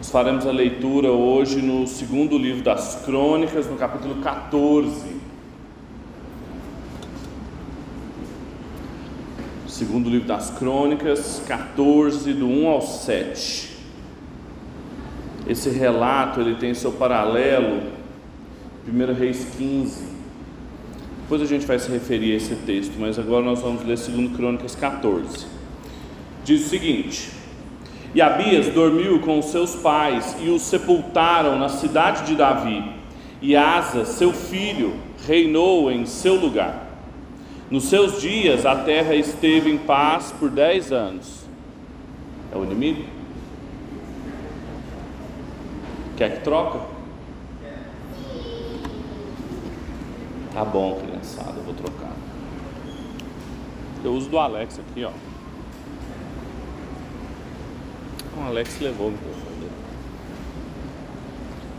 Nós faremos a leitura hoje no segundo livro das Crônicas, no capítulo 14. Segundo livro das Crônicas, 14, do 1 ao 7. Esse relato ele tem seu paralelo, 1 Reis 15. Depois a gente vai se referir a esse texto, mas agora nós vamos ler 2 Crônicas 14. Diz o seguinte: E Abias dormiu com os seus pais e os sepultaram na cidade de Davi. E Asa, seu filho, reinou em seu lugar. Nos seus dias a terra esteve em paz por dez anos. É o inimigo? Quer que troca? Tá bom, criançada, eu vou trocar. Eu uso do Alex aqui, ó. O Alex levou o microfone dele.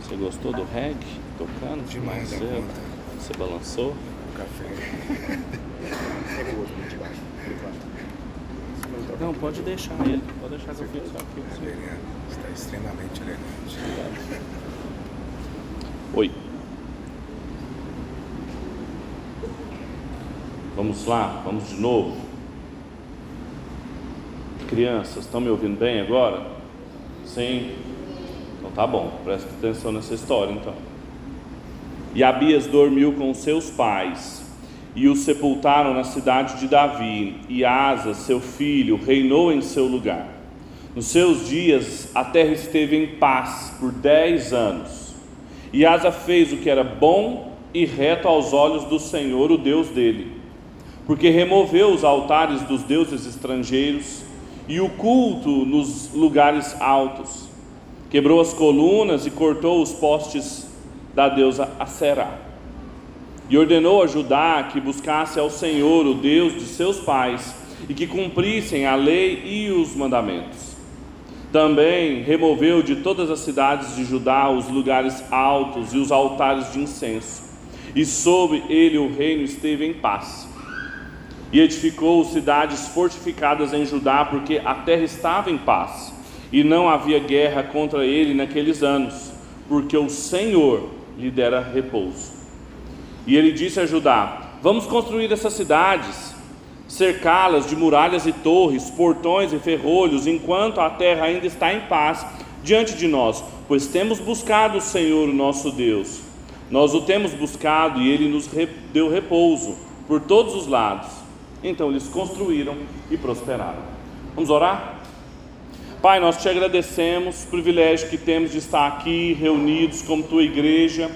Você gostou do reggae tocando? Demais da Você, conta. você balançou? O café. Pega o outro de baixo. Não, pode deixar ele. Pode deixar que eu fico só aqui. está extremamente elegante. Oi. Vamos lá, vamos de novo. Crianças, estão me ouvindo bem agora? Sim? Então tá bom, presta atenção nessa história então. E Abias dormiu com seus pais e o sepultaram na cidade de Davi, e Asa, seu filho, reinou em seu lugar. Nos seus dias a terra esteve em paz por dez anos. E Asa fez o que era bom e reto aos olhos do Senhor, o Deus dele, porque removeu os altares dos deuses estrangeiros e o culto nos lugares altos, quebrou as colunas e cortou os postes da deusa Aserá. E ordenou a Judá que buscasse ao Senhor, o Deus de seus pais, e que cumprissem a lei e os mandamentos. Também removeu de todas as cidades de Judá os lugares altos e os altares de incenso, e sobre ele o reino esteve em paz. E edificou cidades fortificadas em Judá, porque a terra estava em paz, e não havia guerra contra ele naqueles anos, porque o Senhor lhe dera repouso. E ele disse a Judá: Vamos construir essas cidades, cercá-las de muralhas e torres, portões e ferrolhos, enquanto a terra ainda está em paz diante de nós, pois temos buscado o Senhor, o nosso Deus. Nós o temos buscado e ele nos deu repouso por todos os lados. Então eles construíram e prosperaram. Vamos orar? Pai, nós te agradecemos o privilégio que temos de estar aqui reunidos como tua igreja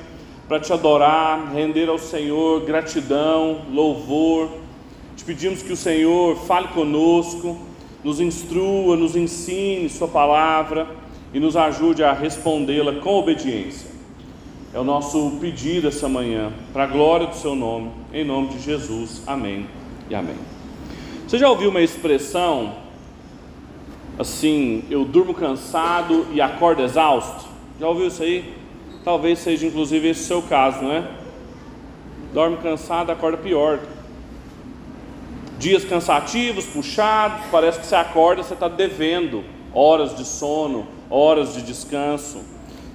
para te adorar, render ao Senhor gratidão, louvor. Te pedimos que o Senhor fale conosco, nos instrua, nos ensine Sua palavra e nos ajude a respondê-la com obediência. É o nosso pedido essa manhã, para a glória do Seu nome, em nome de Jesus. Amém e amém. Você já ouviu uma expressão assim, eu durmo cansado e acordo exausto? Já ouviu isso aí? Talvez seja inclusive esse o seu caso, não é? Dorme cansado, acorda pior. Dias cansativos, puxados, parece que você acorda, você está devendo horas de sono, horas de descanso.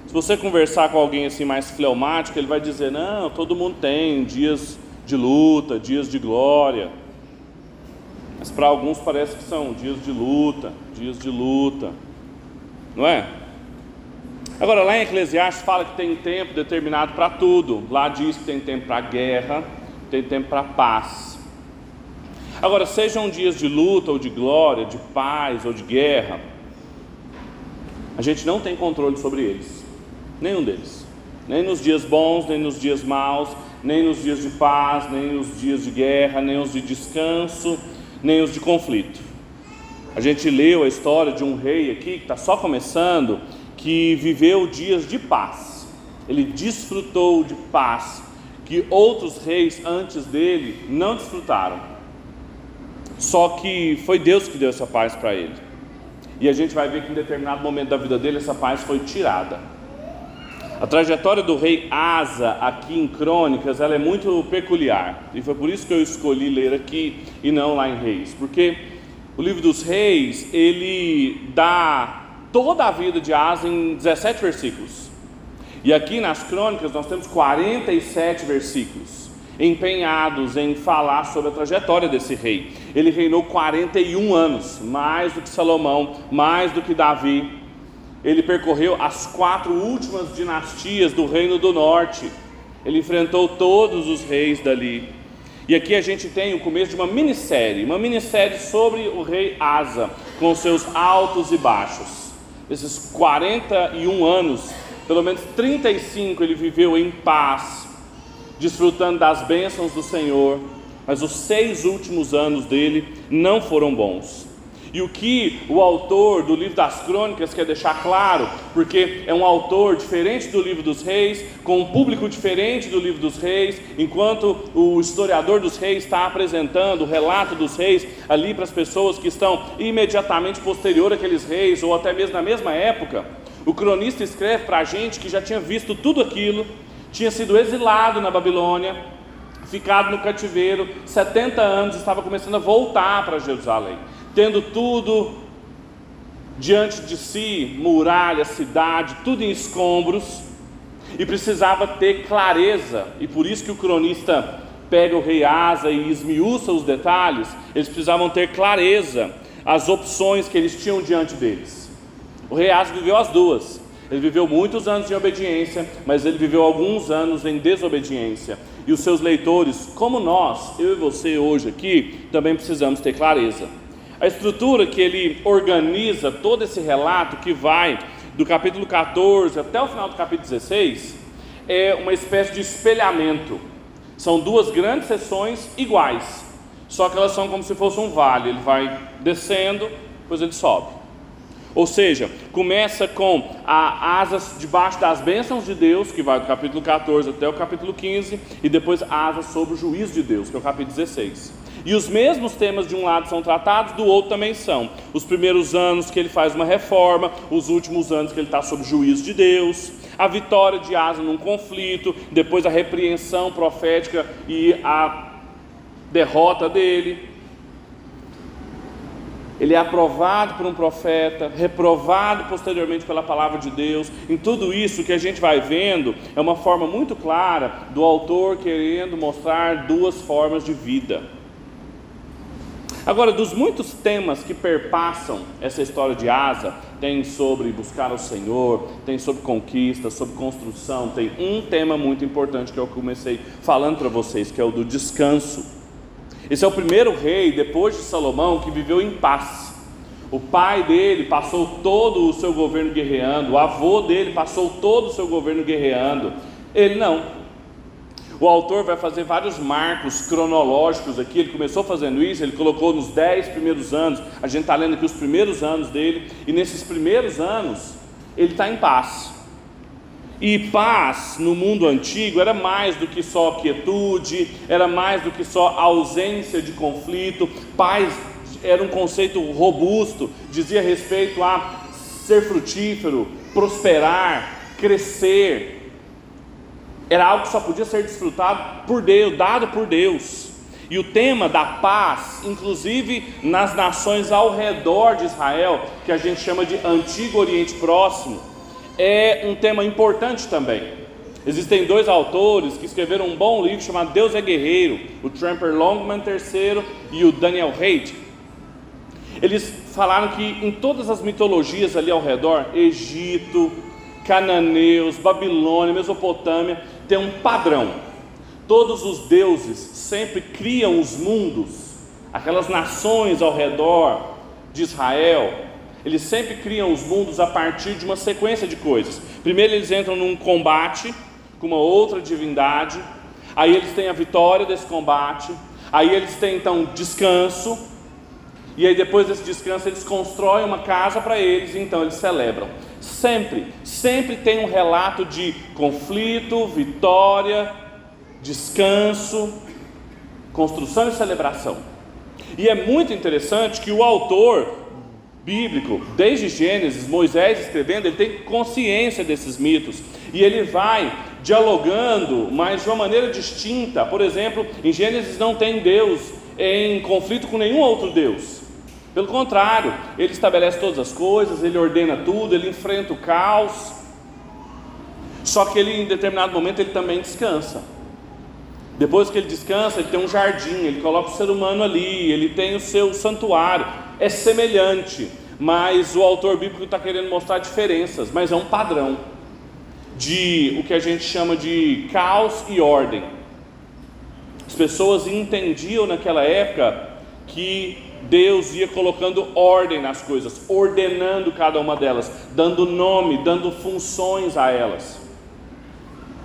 Se você conversar com alguém assim mais fleumático, ele vai dizer: não, todo mundo tem dias de luta, dias de glória. Mas para alguns parece que são dias de luta, dias de luta, não é? Agora, lá em Eclesiastes fala que tem tempo determinado para tudo. Lá diz que tem tempo para guerra, tem tempo para paz. Agora, sejam dias de luta ou de glória, de paz ou de guerra, a gente não tem controle sobre eles, nenhum deles. Nem nos dias bons, nem nos dias maus, nem nos dias de paz, nem nos dias de guerra, nem os de descanso, nem os de conflito. A gente leu a história de um rei aqui, que está só começando, que viveu dias de paz. Ele desfrutou de paz que outros reis antes dele não desfrutaram. Só que foi Deus que deu essa paz para ele. E a gente vai ver que em determinado momento da vida dele essa paz foi tirada. A trajetória do rei Asa aqui em Crônicas, ela é muito peculiar. E foi por isso que eu escolhi ler aqui e não lá em Reis, porque o livro dos Reis, ele dá toda a vida de Asa em 17 versículos. E aqui nas crônicas nós temos 47 versículos empenhados em falar sobre a trajetória desse rei. Ele reinou 41 anos, mais do que Salomão, mais do que Davi. Ele percorreu as quatro últimas dinastias do Reino do Norte. Ele enfrentou todos os reis dali. E aqui a gente tem o começo de uma minissérie, uma minissérie sobre o rei Asa, com seus altos e baixos. Esses 41 anos, pelo menos 35 ele viveu em paz, desfrutando das bênçãos do Senhor, mas os seis últimos anos dele não foram bons. E o que o autor do livro das crônicas quer deixar claro, porque é um autor diferente do livro dos reis, com um público diferente do livro dos reis, enquanto o historiador dos reis está apresentando o relato dos reis ali para as pessoas que estão imediatamente posterior àqueles reis, ou até mesmo na mesma época, o cronista escreve para a gente que já tinha visto tudo aquilo, tinha sido exilado na Babilônia, ficado no cativeiro 70 anos, estava começando a voltar para Jerusalém tendo tudo diante de si, muralha, cidade, tudo em escombros, e precisava ter clareza, e por isso que o cronista pega o rei Asa e esmiuça os detalhes, eles precisavam ter clareza as opções que eles tinham diante deles. O rei Asa viveu as duas. Ele viveu muitos anos em obediência, mas ele viveu alguns anos em desobediência. E os seus leitores, como nós, eu e você hoje aqui, também precisamos ter clareza. A estrutura que ele organiza todo esse relato que vai do capítulo 14 até o final do capítulo 16 é uma espécie de espelhamento. São duas grandes sessões iguais, só que elas são como se fosse um vale. Ele vai descendo, depois ele sobe. Ou seja, começa com a asas debaixo das bênçãos de Deus, que vai do capítulo 14 até o capítulo 15, e depois asas sobre o juízo de Deus, que é o capítulo 16. E os mesmos temas de um lado são tratados, do outro também são. Os primeiros anos que ele faz uma reforma, os últimos anos que ele está sob juízo de Deus, a vitória de Asa num conflito, depois a repreensão profética e a derrota dele. Ele é aprovado por um profeta, reprovado posteriormente pela palavra de Deus. Em tudo isso que a gente vai vendo é uma forma muito clara do autor querendo mostrar duas formas de vida Agora, dos muitos temas que perpassam essa história de Asa, tem sobre buscar o Senhor, tem sobre conquista, sobre construção, tem um tema muito importante que eu comecei falando para vocês, que é o do descanso. Esse é o primeiro rei, depois de Salomão, que viveu em paz. O pai dele passou todo o seu governo guerreando, o avô dele passou todo o seu governo guerreando. Ele não, o autor vai fazer vários marcos cronológicos aqui. Ele começou fazendo isso, ele colocou nos dez primeiros anos. A gente está lendo aqui os primeiros anos dele, e nesses primeiros anos ele está em paz. E paz no mundo antigo era mais do que só quietude, era mais do que só ausência de conflito. Paz era um conceito robusto, dizia respeito a ser frutífero, prosperar, crescer, era algo que só podia ser desfrutado por Deus, dado por Deus. E o tema da paz, inclusive nas nações ao redor de Israel, que a gente chama de Antigo Oriente Próximo, é um tema importante também. Existem dois autores que escreveram um bom livro chamado Deus é Guerreiro, o Tramper Longman III e o Daniel Haidt. Eles falaram que em todas as mitologias ali ao redor, Egito, cananeus, Babilônia, Mesopotâmia, tem um padrão. Todos os deuses sempre criam os mundos, aquelas nações ao redor de Israel, eles sempre criam os mundos a partir de uma sequência de coisas. Primeiro eles entram num combate com uma outra divindade, aí eles têm a vitória desse combate, aí eles têm então descanso, e aí depois desse descanso eles constroem uma casa para eles, e então eles celebram. Sempre, sempre tem um relato de conflito, vitória, descanso, construção e celebração. E é muito interessante que o autor bíblico, desde Gênesis, Moisés escrevendo, ele tem consciência desses mitos e ele vai dialogando, mas de uma maneira distinta. Por exemplo, em Gênesis não tem Deus em conflito com nenhum outro Deus. Pelo contrário, ele estabelece todas as coisas, ele ordena tudo, ele enfrenta o caos. Só que ele, em determinado momento, ele também descansa. Depois que ele descansa, ele tem um jardim, ele coloca o ser humano ali, ele tem o seu santuário. É semelhante, mas o autor bíblico está querendo mostrar diferenças, mas é um padrão de o que a gente chama de caos e ordem. As pessoas entendiam naquela época que Deus ia colocando ordem nas coisas, ordenando cada uma delas, dando nome, dando funções a elas.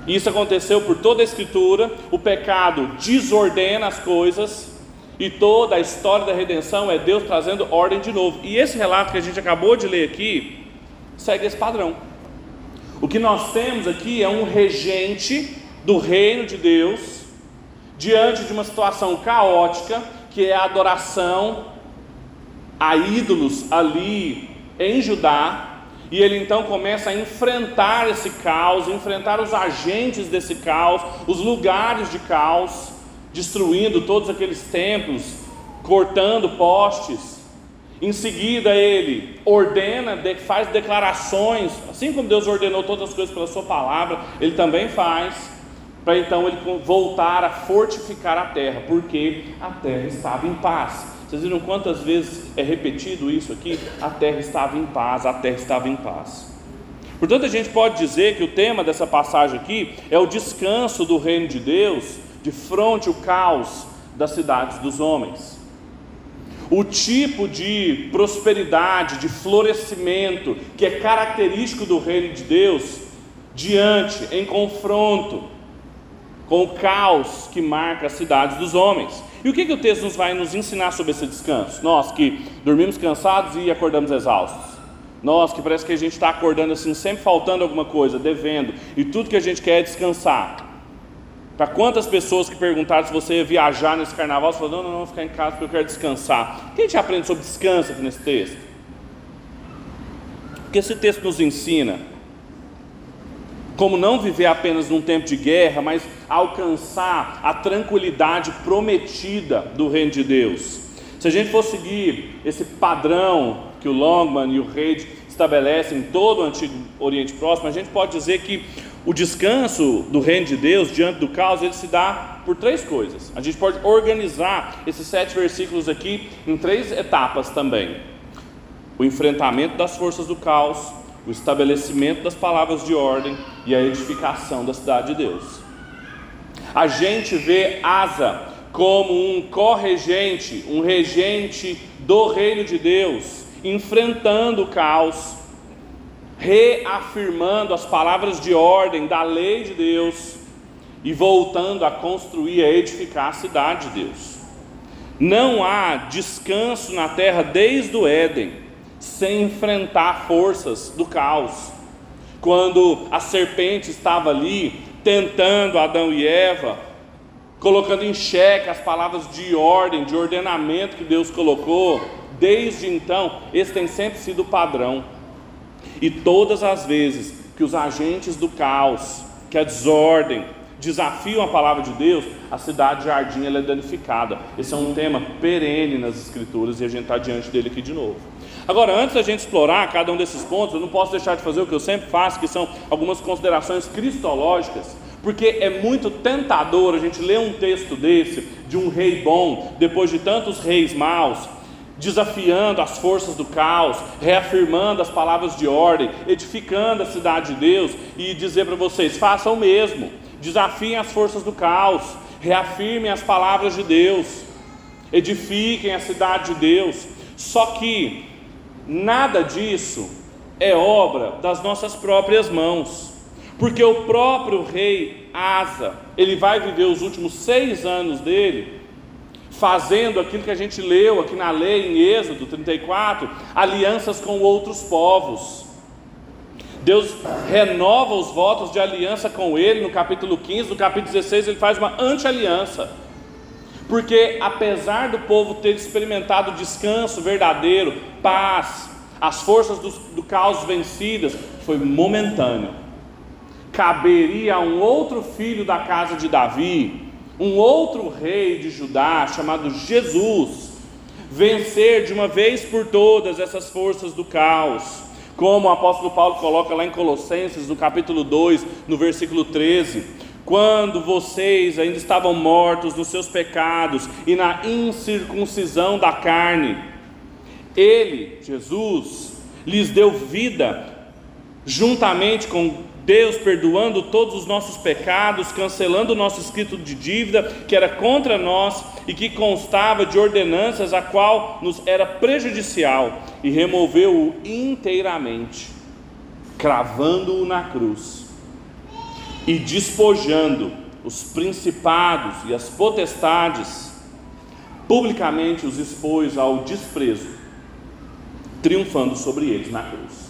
Isso aconteceu por toda a Escritura. O pecado desordena as coisas. E toda a história da redenção é Deus trazendo ordem de novo. E esse relato que a gente acabou de ler aqui segue esse padrão. O que nós temos aqui é um regente do reino de Deus diante de uma situação caótica, que é a adoração a ídolos ali em Judá, e ele então começa a enfrentar esse caos, enfrentar os agentes desse caos, os lugares de caos, destruindo todos aqueles templos, cortando postes. Em seguida, ele ordena, faz declarações, assim como Deus ordenou todas as coisas pela Sua palavra, ele também faz, para então ele voltar a fortificar a terra, porque a terra estava em paz. Vocês viram quantas vezes é repetido isso aqui? A terra estava em paz, a terra estava em paz. Portanto, a gente pode dizer que o tema dessa passagem aqui é o descanso do reino de Deus de fronte ao caos das cidades dos homens. O tipo de prosperidade, de florescimento que é característico do reino de Deus diante, em confronto com o caos que marca as cidades dos homens. E o que, que o texto nos vai nos ensinar sobre esse descanso? Nós que dormimos cansados e acordamos exaustos. Nós que parece que a gente está acordando assim, sempre faltando alguma coisa, devendo, e tudo que a gente quer é descansar. Para quantas pessoas que perguntaram se você ia viajar nesse carnaval, você falou, não, não, não, vou ficar em casa porque eu quero descansar. O que a gente aprende sobre descanso aqui nesse texto? O que esse texto nos ensina? Como não viver apenas num tempo de guerra, mas alcançar a tranquilidade prometida do reino de Deus. Se a gente for seguir esse padrão que o Longman e o Reid estabelecem em todo o antigo Oriente Próximo, a gente pode dizer que o descanso do reino de Deus diante do caos ele se dá por três coisas. A gente pode organizar esses sete versículos aqui em três etapas também: o enfrentamento das forças do caos, o estabelecimento das palavras de ordem e a edificação da cidade de Deus. A gente vê Asa como um corregente, um regente do reino de Deus, enfrentando o caos, reafirmando as palavras de ordem da lei de Deus e voltando a construir, a edificar a cidade de Deus. Não há descanso na terra desde o Éden sem enfrentar forças do caos. Quando a serpente estava ali tentando Adão e Eva, colocando em xeque as palavras de ordem, de ordenamento que Deus colocou, desde então, esse tem sempre sido o padrão. E todas as vezes que os agentes do caos, que a desordem, desafiam a palavra de Deus, a cidade de jardim é danificada. Esse é um tema perene nas escrituras e a gente está diante dele aqui de novo. Agora, antes da gente explorar cada um desses pontos, eu não posso deixar de fazer o que eu sempre faço, que são algumas considerações cristológicas, porque é muito tentador a gente ler um texto desse, de um rei bom, depois de tantos reis maus, desafiando as forças do caos, reafirmando as palavras de ordem, edificando a cidade de Deus e dizer para vocês: façam o mesmo, desafiem as forças do caos, reafirmem as palavras de Deus, edifiquem a cidade de Deus. Só que Nada disso é obra das nossas próprias mãos, porque o próprio rei Asa, ele vai viver os últimos seis anos dele fazendo aquilo que a gente leu aqui na lei em Êxodo 34, alianças com outros povos. Deus renova os votos de aliança com ele no capítulo 15, no capítulo 16 ele faz uma anti-aliança. Porque apesar do povo ter experimentado descanso verdadeiro, paz, as forças do, do caos vencidas, foi momentâneo. Caberia a um outro filho da casa de Davi, um outro rei de Judá chamado Jesus, vencer de uma vez por todas essas forças do caos. Como o apóstolo Paulo coloca lá em Colossenses, no capítulo 2, no versículo 13: quando vocês ainda estavam mortos nos seus pecados e na incircuncisão da carne, Ele, Jesus, lhes deu vida, juntamente com Deus perdoando todos os nossos pecados, cancelando o nosso escrito de dívida que era contra nós e que constava de ordenanças a qual nos era prejudicial, e removeu-o inteiramente, cravando-o na cruz e despojando os principados e as potestades, publicamente os expôs ao desprezo, triunfando sobre eles na cruz.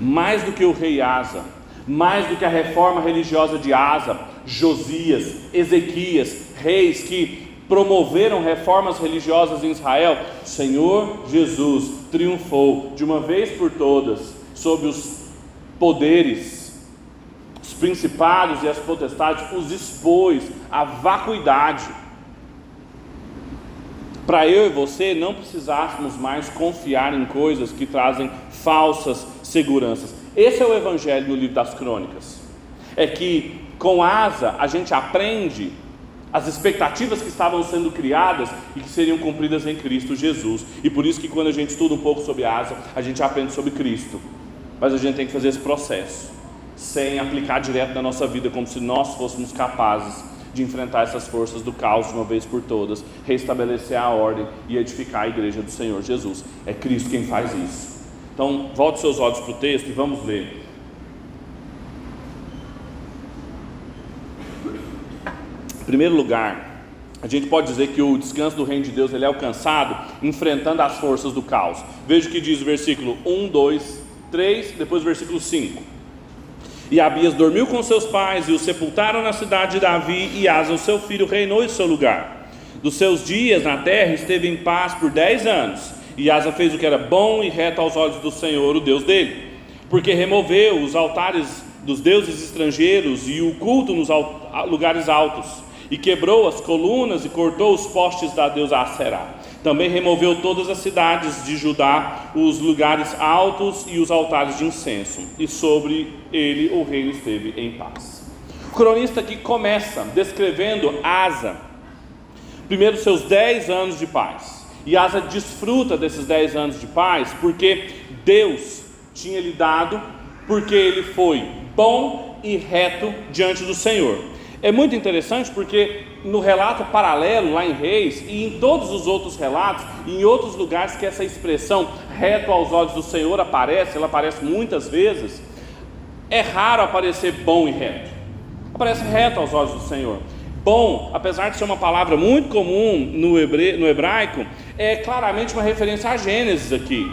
Mais do que o rei Asa, mais do que a reforma religiosa de Asa, Josias, Ezequias, reis que promoveram reformas religiosas em Israel, o Senhor Jesus triunfou de uma vez por todas sobre os poderes, principados e as potestades, os expôs à vacuidade. Para eu e você não precisássemos mais confiar em coisas que trazem falsas seguranças. Esse é o evangelho no livro das crônicas. É que com Asa a gente aprende as expectativas que estavam sendo criadas e que seriam cumpridas em Cristo Jesus. E por isso que quando a gente estuda um pouco sobre Asa, a gente aprende sobre Cristo. Mas a gente tem que fazer esse processo sem aplicar direto na nossa vida como se nós fôssemos capazes de enfrentar essas forças do caos de uma vez por todas, restabelecer a ordem e edificar a igreja do Senhor Jesus. É Cristo quem faz isso. Então, volte seus olhos para o texto e vamos ler. Em primeiro lugar, a gente pode dizer que o descanso do reino de Deus ele é alcançado enfrentando as forças do caos. Veja o que diz o versículo 1, 2, 3, depois o versículo 5. E Abias dormiu com seus pais e o sepultaram na cidade de Davi, e Asa, o seu filho, reinou em seu lugar. Dos seus dias na terra esteve em paz por dez anos. E Asa fez o que era bom e reto aos olhos do Senhor, o Deus dele, porque removeu os altares dos deuses estrangeiros e o culto nos lugares altos, e quebrou as colunas e cortou os postes da deusa Aserá. Também removeu todas as cidades de Judá, os lugares altos e os altares de incenso, e sobre ele o reino esteve em paz. O cronista aqui começa descrevendo Asa, primeiro seus dez anos de paz. E Asa desfruta desses dez anos de paz porque Deus tinha lhe dado, porque ele foi bom e reto diante do Senhor. É muito interessante porque no relato paralelo lá em Reis e em todos os outros relatos, em outros lugares que essa expressão reto aos olhos do Senhor aparece, ela aparece muitas vezes, é raro aparecer bom e reto. Aparece reto aos olhos do Senhor. Bom, apesar de ser uma palavra muito comum no, hebre... no hebraico, é claramente uma referência a Gênesis aqui,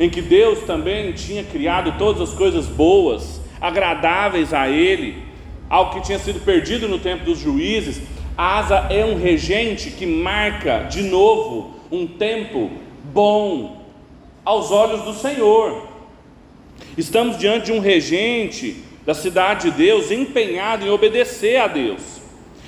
em que Deus também tinha criado todas as coisas boas, agradáveis a Ele, algo que tinha sido perdido no tempo dos juízes. Asa é um regente que marca de novo um tempo bom aos olhos do Senhor. Estamos diante de um regente da cidade de Deus empenhado em obedecer a Deus.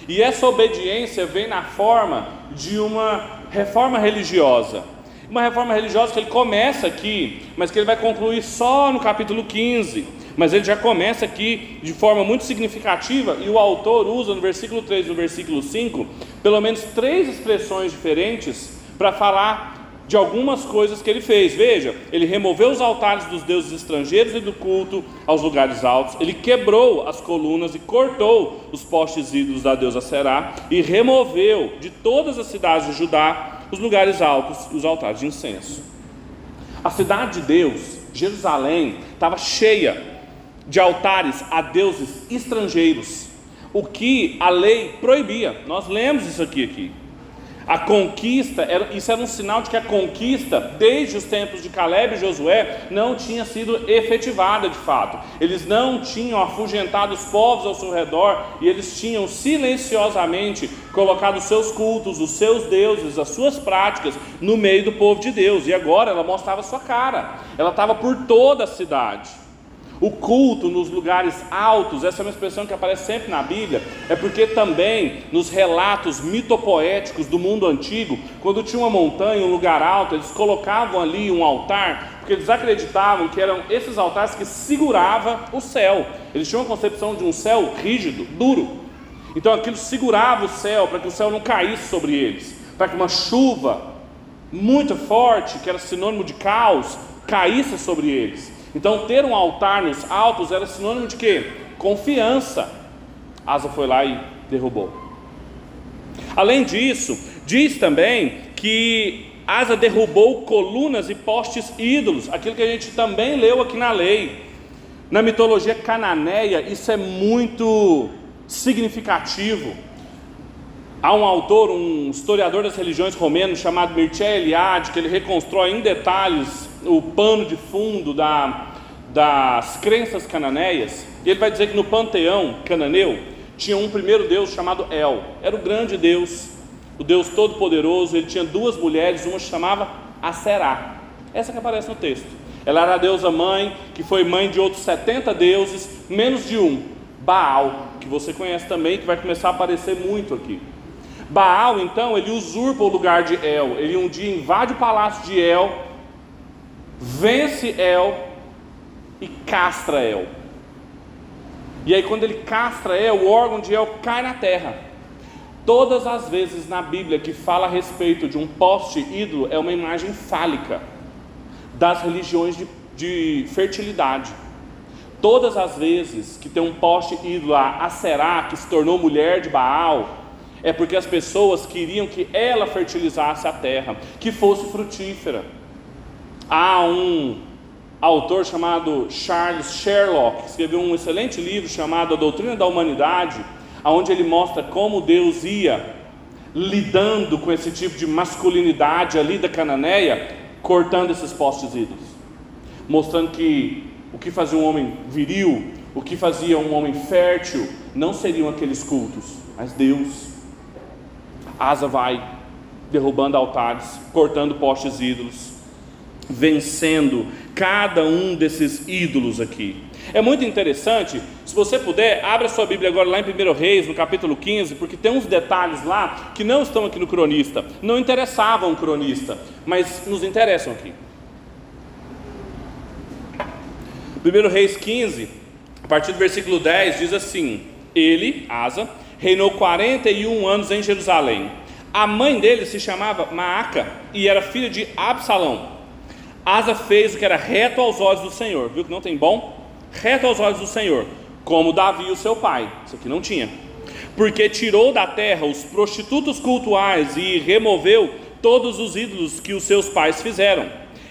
E essa obediência vem na forma de uma reforma religiosa. Uma reforma religiosa que ele começa aqui, mas que ele vai concluir só no capítulo 15. Mas ele já começa aqui de forma muito significativa, e o autor usa no versículo 3 e no versículo 5, pelo menos três expressões diferentes para falar de algumas coisas que ele fez. Veja, ele removeu os altares dos deuses estrangeiros e do culto aos lugares altos, ele quebrou as colunas e cortou os postes ídolos da deusa Será e removeu de todas as cidades de Judá os lugares altos e os altares de incenso. A cidade de Deus, Jerusalém, estava cheia de altares a deuses estrangeiros, o que a lei proibia. Nós lemos isso aqui aqui. A conquista, isso era um sinal de que a conquista, desde os tempos de Caleb e Josué, não tinha sido efetivada de fato. Eles não tinham afugentado os povos ao seu redor e eles tinham silenciosamente colocado os seus cultos, os seus deuses, as suas práticas no meio do povo de Deus. E agora ela mostrava sua cara, ela estava por toda a cidade. O culto nos lugares altos, essa é uma expressão que aparece sempre na Bíblia, é porque também nos relatos mitopoéticos do mundo antigo, quando tinha uma montanha, um lugar alto, eles colocavam ali um altar, porque eles acreditavam que eram esses altares que seguravam o céu. Eles tinham uma concepção de um céu rígido, duro. Então aquilo segurava o céu para que o céu não caísse sobre eles, para que uma chuva muito forte, que era sinônimo de caos, caísse sobre eles. Então, ter um altar nos altos era sinônimo de quê? Confiança. Asa foi lá e derrubou. Além disso, diz também que Asa derrubou colunas e postes ídolos, aquilo que a gente também leu aqui na lei. Na mitologia cananeia, isso é muito significativo. Há um autor, um historiador das religiões romeno chamado Mircea Eliade, que ele reconstrói em detalhes o pano de fundo da, das crenças cananeias. Ele vai dizer que no panteão cananeu tinha um primeiro deus chamado El. Era o grande deus, o Deus todo-poderoso. Ele tinha duas mulheres, uma chamava Aserá. Essa que aparece no texto. Ela era a deusa mãe, que foi mãe de outros 70 deuses, menos de um, Baal, que você conhece também, que vai começar a aparecer muito aqui. Baal, então, ele usurpa o lugar de El. Ele um dia invade o palácio de El, vence El e castra El. E aí, quando ele castra El, o órgão de El cai na terra. Todas as vezes na Bíblia que fala a respeito de um poste ídolo, é uma imagem fálica das religiões de, de fertilidade. Todas as vezes que tem um poste ídolo, a Será, que se tornou mulher de Baal, é porque as pessoas queriam que ela fertilizasse a terra, que fosse frutífera. Há um autor chamado Charles Sherlock, que escreveu um excelente livro chamado A Doutrina da Humanidade, onde ele mostra como Deus ia lidando com esse tipo de masculinidade ali da Cananeia, cortando esses postes ídolos, mostrando que o que fazia um homem viril, o que fazia um homem fértil, não seriam aqueles cultos, mas Deus. Asa vai derrubando altares, cortando postes ídolos, vencendo cada um desses ídolos aqui. É muito interessante, se você puder, abra sua Bíblia agora lá em 1 Reis, no capítulo 15, porque tem uns detalhes lá que não estão aqui no cronista, não interessavam o cronista, mas nos interessam aqui. 1 Reis 15, a partir do versículo 10, diz assim: Ele, Asa, reinou 41 anos em Jerusalém. A mãe dele se chamava Maaca e era filha de Absalão. Asa fez o que era reto aos olhos do Senhor, viu que não tem bom? Reto aos olhos do Senhor, como Davi, o seu pai. Isso aqui não tinha. Porque tirou da terra os prostitutos cultuais e removeu todos os ídolos que os seus pais fizeram.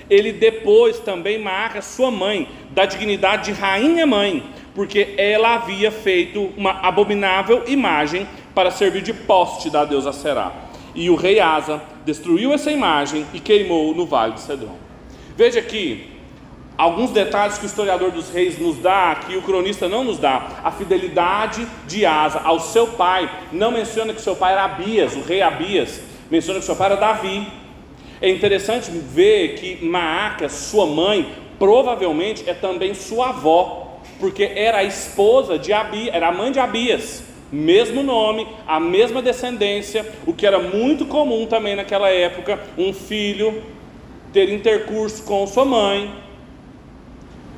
Ele depois também marca sua mãe da dignidade de rainha mãe, porque ela havia feito uma abominável imagem para servir de poste da deusa Será. E o rei Asa destruiu essa imagem e queimou no vale de Cedron. Veja aqui alguns detalhes que o historiador dos reis nos dá, que o cronista não nos dá. A fidelidade de Asa ao seu pai, não menciona que seu pai era Abias, o rei Abias, menciona que seu pai era Davi. É interessante ver que Maaca, sua mãe, provavelmente é também sua avó, porque era a esposa de Abias, era a mãe de Abias, mesmo nome, a mesma descendência, o que era muito comum também naquela época, um filho ter intercurso com sua mãe.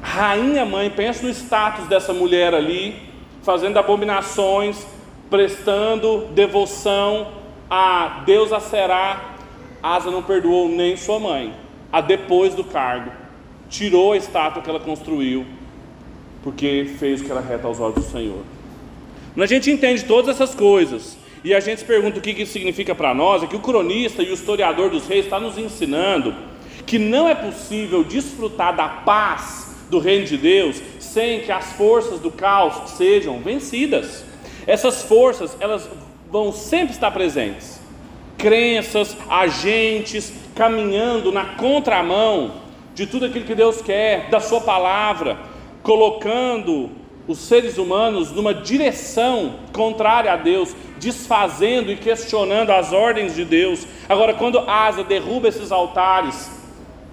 Rainha mãe, pensa no status dessa mulher ali, fazendo abominações, prestando devoção a Deus a Será. Asa não perdoou nem sua mãe, a depois do cargo, tirou a estátua que ela construiu porque fez o que era reto aos olhos do Senhor. Quando a gente entende todas essas coisas e a gente se pergunta o que isso significa para nós, é que o cronista e o historiador dos reis está nos ensinando que não é possível desfrutar da paz do reino de Deus sem que as forças do caos sejam vencidas. Essas forças, elas vão sempre estar presentes. Crenças, agentes caminhando na contramão de tudo aquilo que Deus quer, da sua palavra, colocando os seres humanos numa direção contrária a Deus, desfazendo e questionando as ordens de Deus. Agora, quando Asa derruba esses altares,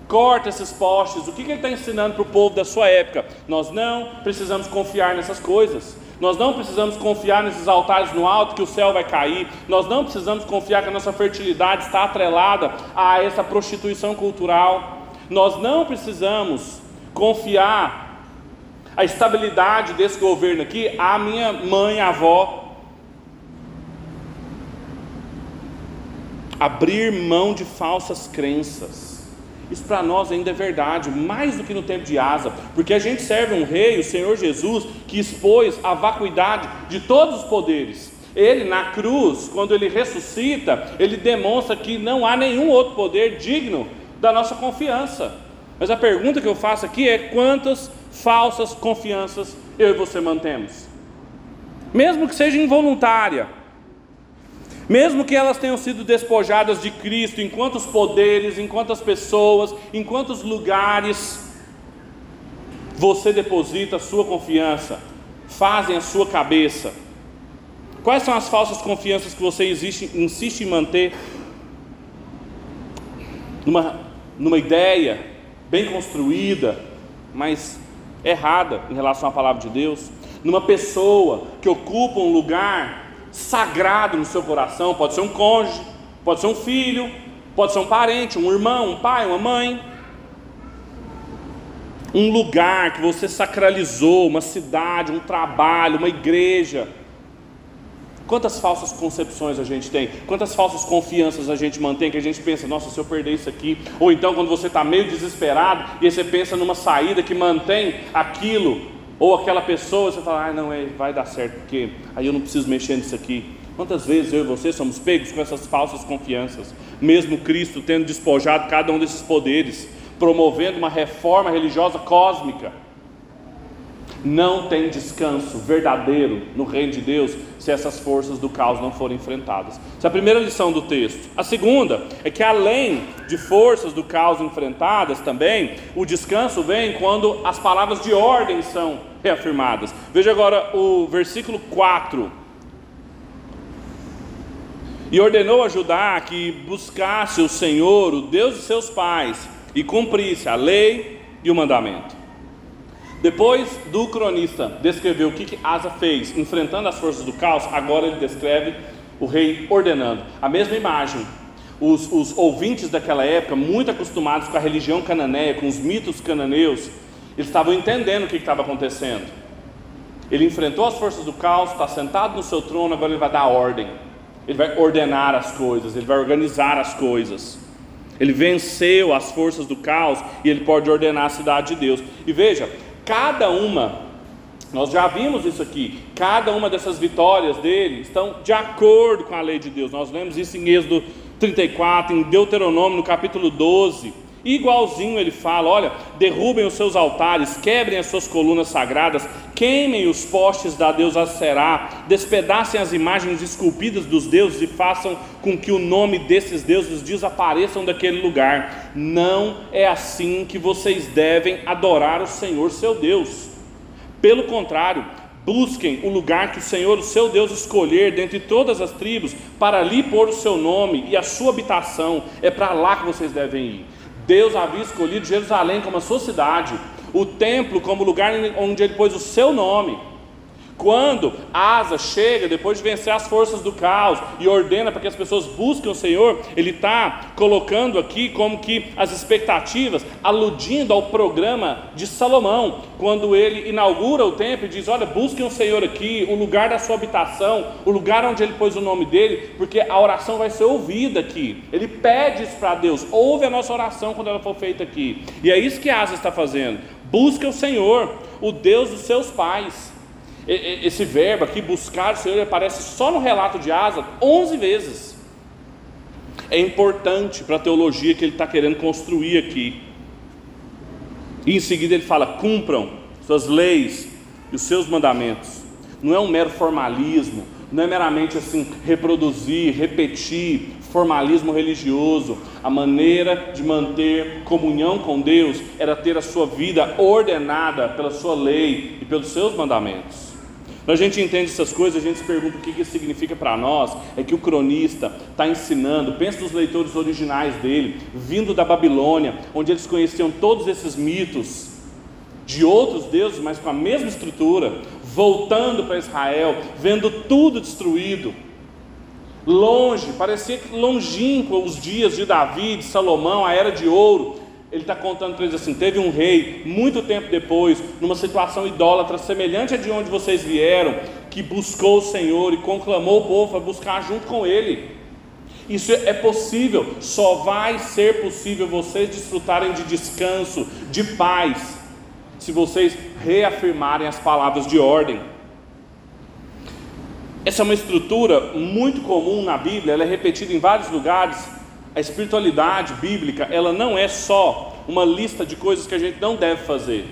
corta esses postes. O que, que ele está ensinando para o povo da sua época? Nós não precisamos confiar nessas coisas. Nós não precisamos confiar nesses altares no alto que o céu vai cair. Nós não precisamos confiar que a nossa fertilidade está atrelada a essa prostituição cultural. Nós não precisamos confiar a estabilidade desse governo aqui à minha mãe, avó. Abrir mão de falsas crenças. Isso para nós ainda é verdade, mais do que no tempo de Asa, porque a gente serve um rei, o Senhor Jesus, que expôs a vacuidade de todos os poderes. Ele, na cruz, quando ele ressuscita, ele demonstra que não há nenhum outro poder digno da nossa confiança. Mas a pergunta que eu faço aqui é: quantas falsas confianças eu e você mantemos? Mesmo que seja involuntária, mesmo que elas tenham sido despojadas de Cristo, em quantos poderes, em quantas pessoas, em quantos lugares você deposita a sua confiança, fazem a sua cabeça. Quais são as falsas confianças que você existe, insiste em manter numa, numa ideia bem construída, mas errada em relação à palavra de Deus? Numa pessoa que ocupa um lugar sagrado no seu coração. Pode ser um cônjuge, pode ser um filho, pode ser um parente, um irmão, um pai, uma mãe. Um lugar que você sacralizou, uma cidade, um trabalho, uma igreja. Quantas falsas concepções a gente tem? Quantas falsas confianças a gente mantém que a gente pensa, nossa, se eu perder isso aqui. Ou então quando você está meio desesperado e você pensa numa saída que mantém aquilo ou aquela pessoa, você fala, ah, não, é, vai dar certo, porque aí eu não preciso mexer nisso aqui. Quantas vezes eu e você somos pegos com essas falsas confianças, mesmo Cristo tendo despojado cada um desses poderes, promovendo uma reforma religiosa cósmica. Não tem descanso verdadeiro no reino de Deus se essas forças do caos não forem enfrentadas. Essa é a primeira lição do texto. A segunda é que além de forças do caos enfrentadas também, o descanso vem quando as palavras de ordem são reafirmadas. Veja agora o versículo 4. E ordenou a Judá que buscasse o Senhor, o Deus de seus pais, e cumprisse a lei e o mandamento. Depois do cronista descrever o que, que Asa fez enfrentando as forças do caos, agora ele descreve o rei ordenando. A mesma imagem. Os, os ouvintes daquela época, muito acostumados com a religião cananeia, com os mitos cananeus, eles estavam entendendo o que estava acontecendo. Ele enfrentou as forças do caos, está sentado no seu trono, agora ele vai dar ordem. Ele vai ordenar as coisas, ele vai organizar as coisas. Ele venceu as forças do caos e ele pode ordenar a cidade de Deus. E veja, cada uma, nós já vimos isso aqui, cada uma dessas vitórias dele estão de acordo com a lei de Deus. Nós vemos isso em Êxodo 34, em Deuteronômio, no capítulo 12. Igualzinho ele fala: olha, derrubem os seus altares, quebrem as suas colunas sagradas, queimem os postes da deusa Será, despedacem as imagens esculpidas dos deuses e façam com que o nome desses deuses desapareçam daquele lugar. Não é assim que vocês devem adorar o Senhor seu Deus. Pelo contrário, Busquem o lugar que o Senhor, o seu Deus, escolher dentre todas as tribos, para ali pôr o seu nome e a sua habitação. É para lá que vocês devem ir. Deus havia escolhido Jerusalém como a sua cidade, o templo como lugar onde ele pôs o seu nome. Quando Asa chega, depois de vencer as forças do caos, e ordena para que as pessoas busquem o Senhor, ele está colocando aqui como que as expectativas, aludindo ao programa de Salomão, quando ele inaugura o templo e diz: Olha, busquem o Senhor aqui, o lugar da sua habitação, o lugar onde ele pôs o nome dele, porque a oração vai ser ouvida aqui. Ele pede isso para Deus, ouve a nossa oração quando ela for feita aqui. E é isso que Asa está fazendo. Busca o Senhor, o Deus dos seus pais esse verbo aqui, buscar o Senhor, aparece só no relato de Asa 11 vezes. É importante para a teologia que ele está querendo construir aqui. E em seguida ele fala: cumpram suas leis e os seus mandamentos. Não é um mero formalismo, não é meramente assim reproduzir, repetir formalismo religioso. A maneira de manter comunhão com Deus era ter a sua vida ordenada pela sua lei e pelos seus mandamentos. Quando a gente entende essas coisas, a gente se pergunta o que isso significa para nós. É que o cronista está ensinando, pensa nos leitores originais dele, vindo da Babilônia, onde eles conheciam todos esses mitos de outros deuses, mas com a mesma estrutura, voltando para Israel, vendo tudo destruído. Longe, parecia longínquo os dias de Davi, de Salomão, a era de ouro, ele está contando para eles assim: teve um rei, muito tempo depois, numa situação idólatra, semelhante a de onde vocês vieram, que buscou o Senhor e conclamou o povo a buscar junto com ele. Isso é possível, só vai ser possível vocês desfrutarem de descanso, de paz, se vocês reafirmarem as palavras de ordem. Essa é uma estrutura muito comum na Bíblia, ela é repetida em vários lugares a espiritualidade bíblica, ela não é só uma lista de coisas que a gente não deve fazer.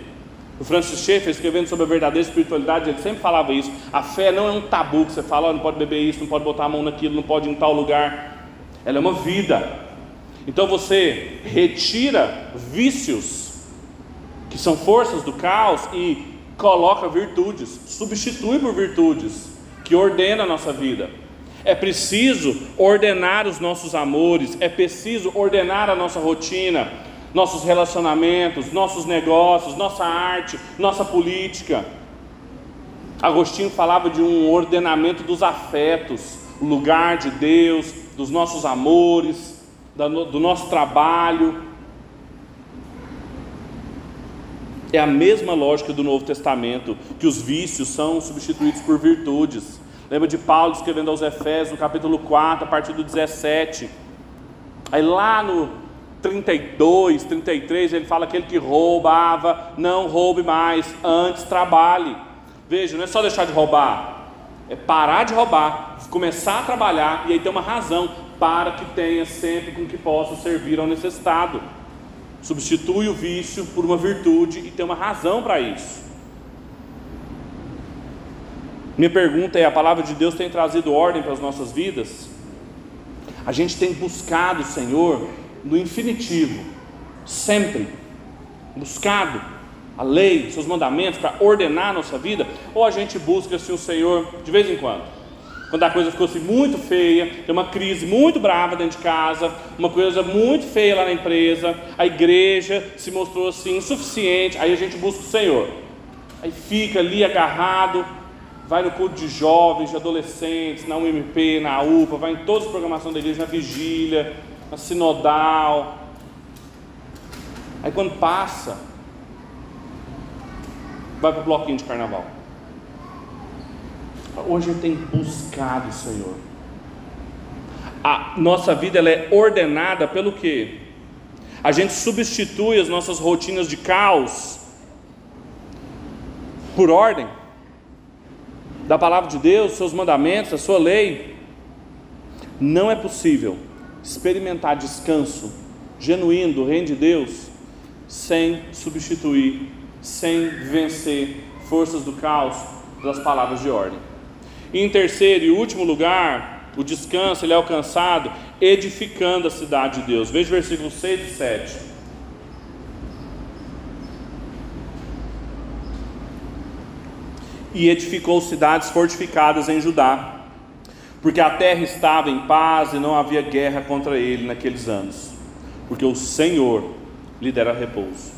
O Francis Schaeffer, escrevendo sobre a verdadeira espiritualidade, ele sempre falava isso. A fé não é um tabu que você fala, oh, não pode beber isso, não pode botar a mão naquilo, não pode ir em tal lugar. Ela é uma vida. Então você retira vícios, que são forças do caos, e coloca virtudes, substitui por virtudes, que ordena a nossa vida. É preciso ordenar os nossos amores, é preciso ordenar a nossa rotina, nossos relacionamentos, nossos negócios, nossa arte, nossa política. Agostinho falava de um ordenamento dos afetos, o lugar de Deus, dos nossos amores, do nosso trabalho. É a mesma lógica do Novo Testamento, que os vícios são substituídos por virtudes. Lembra de Paulo escrevendo aos Efésios, no capítulo 4, a partir do 17. Aí lá no 32, 33, ele fala aquele que roubava, não roube mais, antes trabalhe. Veja, não é só deixar de roubar, é parar de roubar, começar a trabalhar e aí ter uma razão para que tenha sempre com que possa servir ao necessitado. Substitui o vício por uma virtude e tem uma razão para isso. Minha pergunta é: a palavra de Deus tem trazido ordem para as nossas vidas? A gente tem buscado o Senhor no infinitivo, sempre, buscado a lei, seus mandamentos para ordenar a nossa vida, ou a gente busca se o Senhor de vez em quando? Quando a coisa ficou assim muito feia, tem uma crise muito brava dentro de casa, uma coisa muito feia lá na empresa, a igreja se mostrou assim insuficiente, aí a gente busca o Senhor. Aí fica ali agarrado, vai no culto de jovens, de adolescentes, na UMP, na UPA, vai em todas as programações da igreja, na vigília, na sinodal. Aí quando passa, vai para o bloquinho de carnaval. Hoje gente tem buscado o Senhor. A nossa vida ela é ordenada pelo que? A gente substitui as nossas rotinas de caos por ordem da palavra de Deus, seus mandamentos, a sua lei, não é possível experimentar descanso genuíno do reino de Deus sem substituir, sem vencer forças do caos das palavras de ordem. E em terceiro e último lugar, o descanso ele é alcançado edificando a cidade de Deus. Veja versículos 6 e 7. E edificou cidades fortificadas em Judá, porque a terra estava em paz e não havia guerra contra ele naqueles anos, porque o Senhor lhe dera repouso.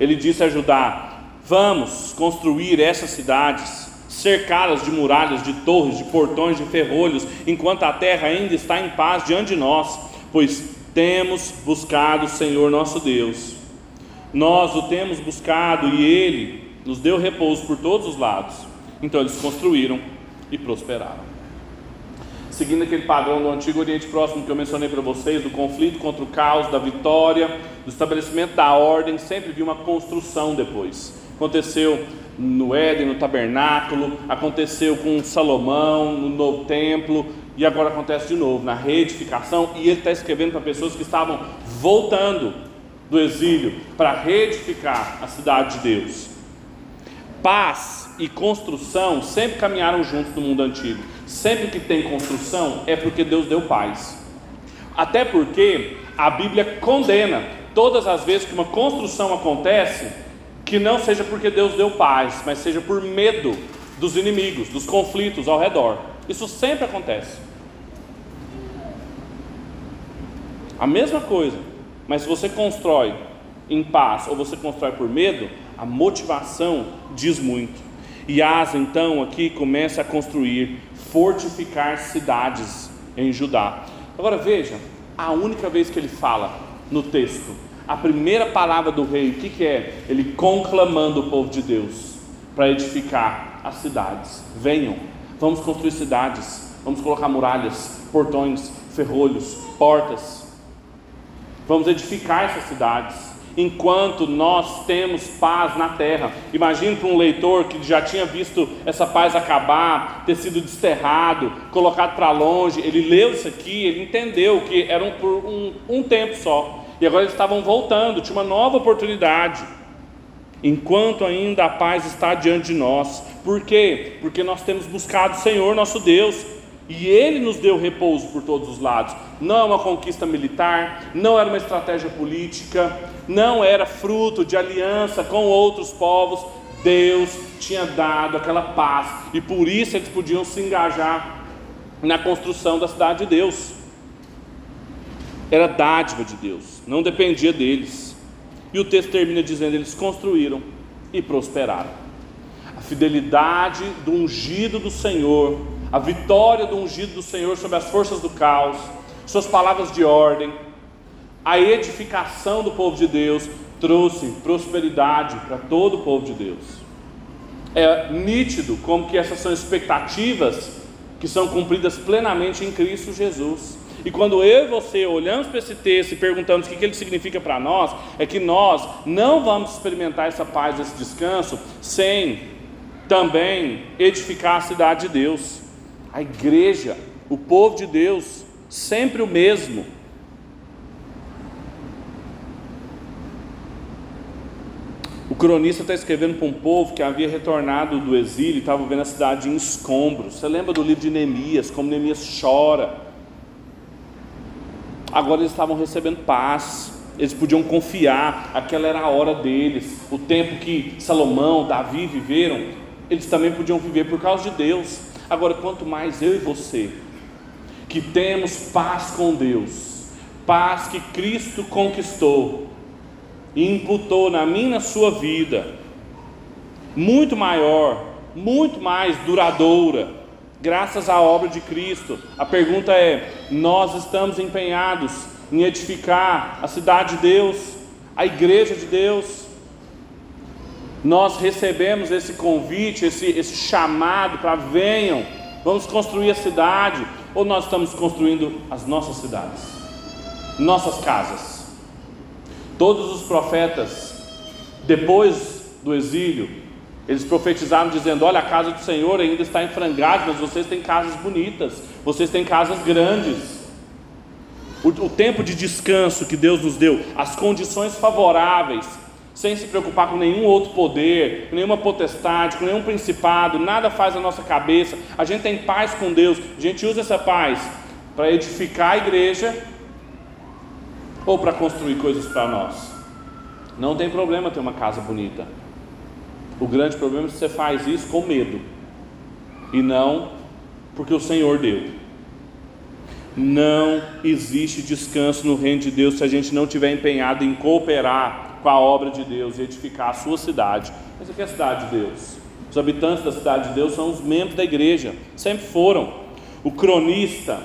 Ele disse a Judá: Vamos construir essas cidades, cercá-las de muralhas, de torres, de portões, de ferrolhos, enquanto a terra ainda está em paz diante de nós, pois temos buscado o Senhor nosso Deus. Nós o temos buscado e ele nos deu repouso por todos os lados. Então eles construíram e prosperaram. Seguindo aquele padrão do Antigo Oriente Próximo que eu mencionei para vocês, do conflito contra o caos, da vitória, do estabelecimento da ordem, sempre vi uma construção depois. Aconteceu no Éden, no tabernáculo, aconteceu com Salomão, no novo templo, e agora acontece de novo, na reedificação, e ele está escrevendo para pessoas que estavam voltando do exílio para reedificar a cidade de Deus. Paz e construção sempre caminharam juntos no mundo antigo. Sempre que tem construção é porque Deus deu paz. Até porque a Bíblia condena todas as vezes que uma construção acontece, que não seja porque Deus deu paz, mas seja por medo dos inimigos, dos conflitos ao redor. Isso sempre acontece. A mesma coisa, mas se você constrói em paz ou você constrói por medo, a motivação diz muito. E Asa então aqui começa a construir, fortificar cidades em Judá. Agora veja, a única vez que ele fala no texto, a primeira palavra do rei, o que, que é? Ele conclamando o povo de Deus para edificar as cidades. Venham, vamos construir cidades, vamos colocar muralhas, portões, ferrolhos, portas. Vamos edificar essas cidades enquanto nós temos paz na terra. Imagine para um leitor que já tinha visto essa paz acabar, ter sido desterrado, colocado para longe. Ele leu isso aqui, ele entendeu que era por um, um tempo só. E agora eles estavam voltando, tinha uma nova oportunidade. Enquanto ainda a paz está diante de nós. Por quê? Porque nós temos buscado o Senhor nosso Deus e Ele nos deu repouso por todos os lados. Não é uma conquista militar, não era uma estratégia política, não era fruto de aliança com outros povos. Deus tinha dado aquela paz e por isso eles podiam se engajar na construção da cidade de Deus. Era dádiva de Deus, não dependia deles. E o texto termina dizendo: eles construíram e prosperaram. A fidelidade do ungido do Senhor a vitória do ungido do Senhor sobre as forças do caos, suas palavras de ordem, a edificação do povo de Deus trouxe prosperidade para todo o povo de Deus. É nítido como que essas são expectativas que são cumpridas plenamente em Cristo Jesus. E quando eu e você olhamos para esse texto e perguntamos o que ele significa para nós, é que nós não vamos experimentar essa paz, esse descanso, sem também edificar a cidade de Deus a igreja, o povo de Deus, sempre o mesmo. O cronista está escrevendo para um povo que havia retornado do exílio e estava vendo a cidade em escombros. Você lembra do livro de Neemias, como Neemias chora. Agora eles estavam recebendo paz, eles podiam confiar, aquela era a hora deles. O tempo que Salomão, Davi viveram, eles também podiam viver por causa de Deus. Agora, quanto mais eu e você, que temos paz com Deus, paz que Cristo conquistou e imputou na minha na sua vida, muito maior, muito mais duradoura, graças à obra de Cristo. A pergunta é: nós estamos empenhados em edificar a cidade de Deus, a igreja de Deus? Nós recebemos esse convite, esse, esse chamado para venham, vamos construir a cidade, ou nós estamos construindo as nossas cidades, nossas casas. Todos os profetas, depois do exílio, eles profetizaram dizendo: Olha, a casa do Senhor ainda está em frangalhos, mas vocês têm casas bonitas, vocês têm casas grandes. O, o tempo de descanso que Deus nos deu, as condições favoráveis sem se preocupar com nenhum outro poder, com nenhuma potestade, com nenhum principado, nada faz a nossa cabeça. A gente tem paz com Deus, a gente usa essa paz para edificar a igreja ou para construir coisas para nós. Não tem problema ter uma casa bonita. O grande problema é que você faz isso com medo e não porque o Senhor deu. Não existe descanso no reino de Deus se a gente não tiver empenhado em cooperar com a obra de Deus e edificar a sua cidade. Mas o que é a cidade de Deus? Os habitantes da cidade de Deus são os membros da igreja, sempre foram. O cronista,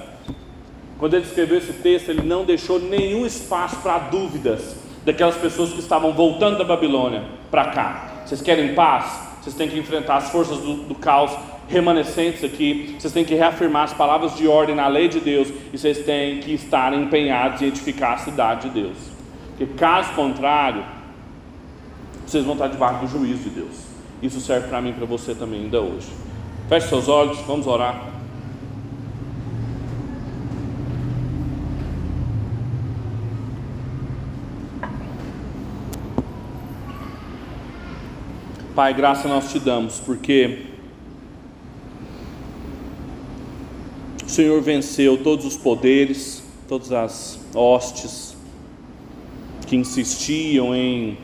quando ele escreveu esse texto, ele não deixou nenhum espaço para dúvidas daquelas pessoas que estavam voltando da Babilônia para cá. Vocês querem paz? Vocês têm que enfrentar as forças do, do caos remanescentes aqui. Vocês têm que reafirmar as palavras de ordem na lei de Deus e vocês têm que estar empenhados em edificar a cidade de Deus. Porque caso contrário, vocês vão estar debaixo do juízo de Deus. Isso serve para mim e para você também ainda hoje. Feche seus olhos, vamos orar. Pai, graça nós te damos, porque o Senhor venceu todos os poderes, todas as hostes, que insistiam em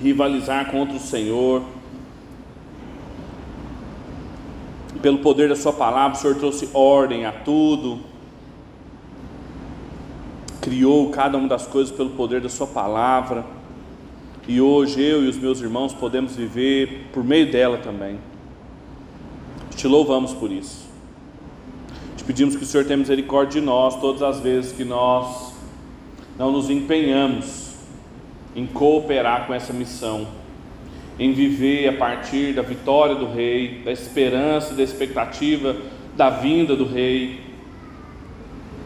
rivalizar contra o Senhor. pelo poder da Sua palavra, o Senhor trouxe ordem a tudo, criou cada uma das coisas pelo poder da Sua palavra, e hoje eu e os meus irmãos podemos viver por meio dela também. Te louvamos por isso. Te pedimos que o Senhor tenha misericórdia de nós todas as vezes que nós não nos empenhamos em cooperar com essa missão, em viver a partir da vitória do Rei, da esperança, da expectativa da vinda do Rei.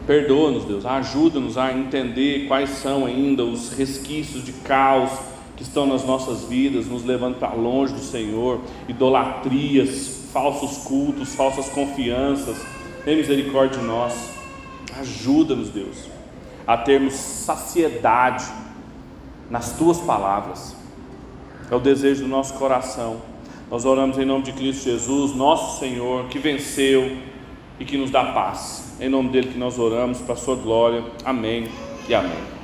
Perdoa-nos, Deus, ajuda-nos a entender quais são ainda os resquícios de caos que estão nas nossas vidas, nos levando para longe do Senhor, idolatrias, falsos cultos, falsas confianças. Tem misericórdia de nós. Ajuda-nos, Deus, a termos saciedade nas tuas palavras. É o desejo do nosso coração. Nós oramos em nome de Cristo Jesus, nosso Senhor, que venceu e que nos dá paz. Em nome dele que nós oramos, para a sua glória. Amém e amém.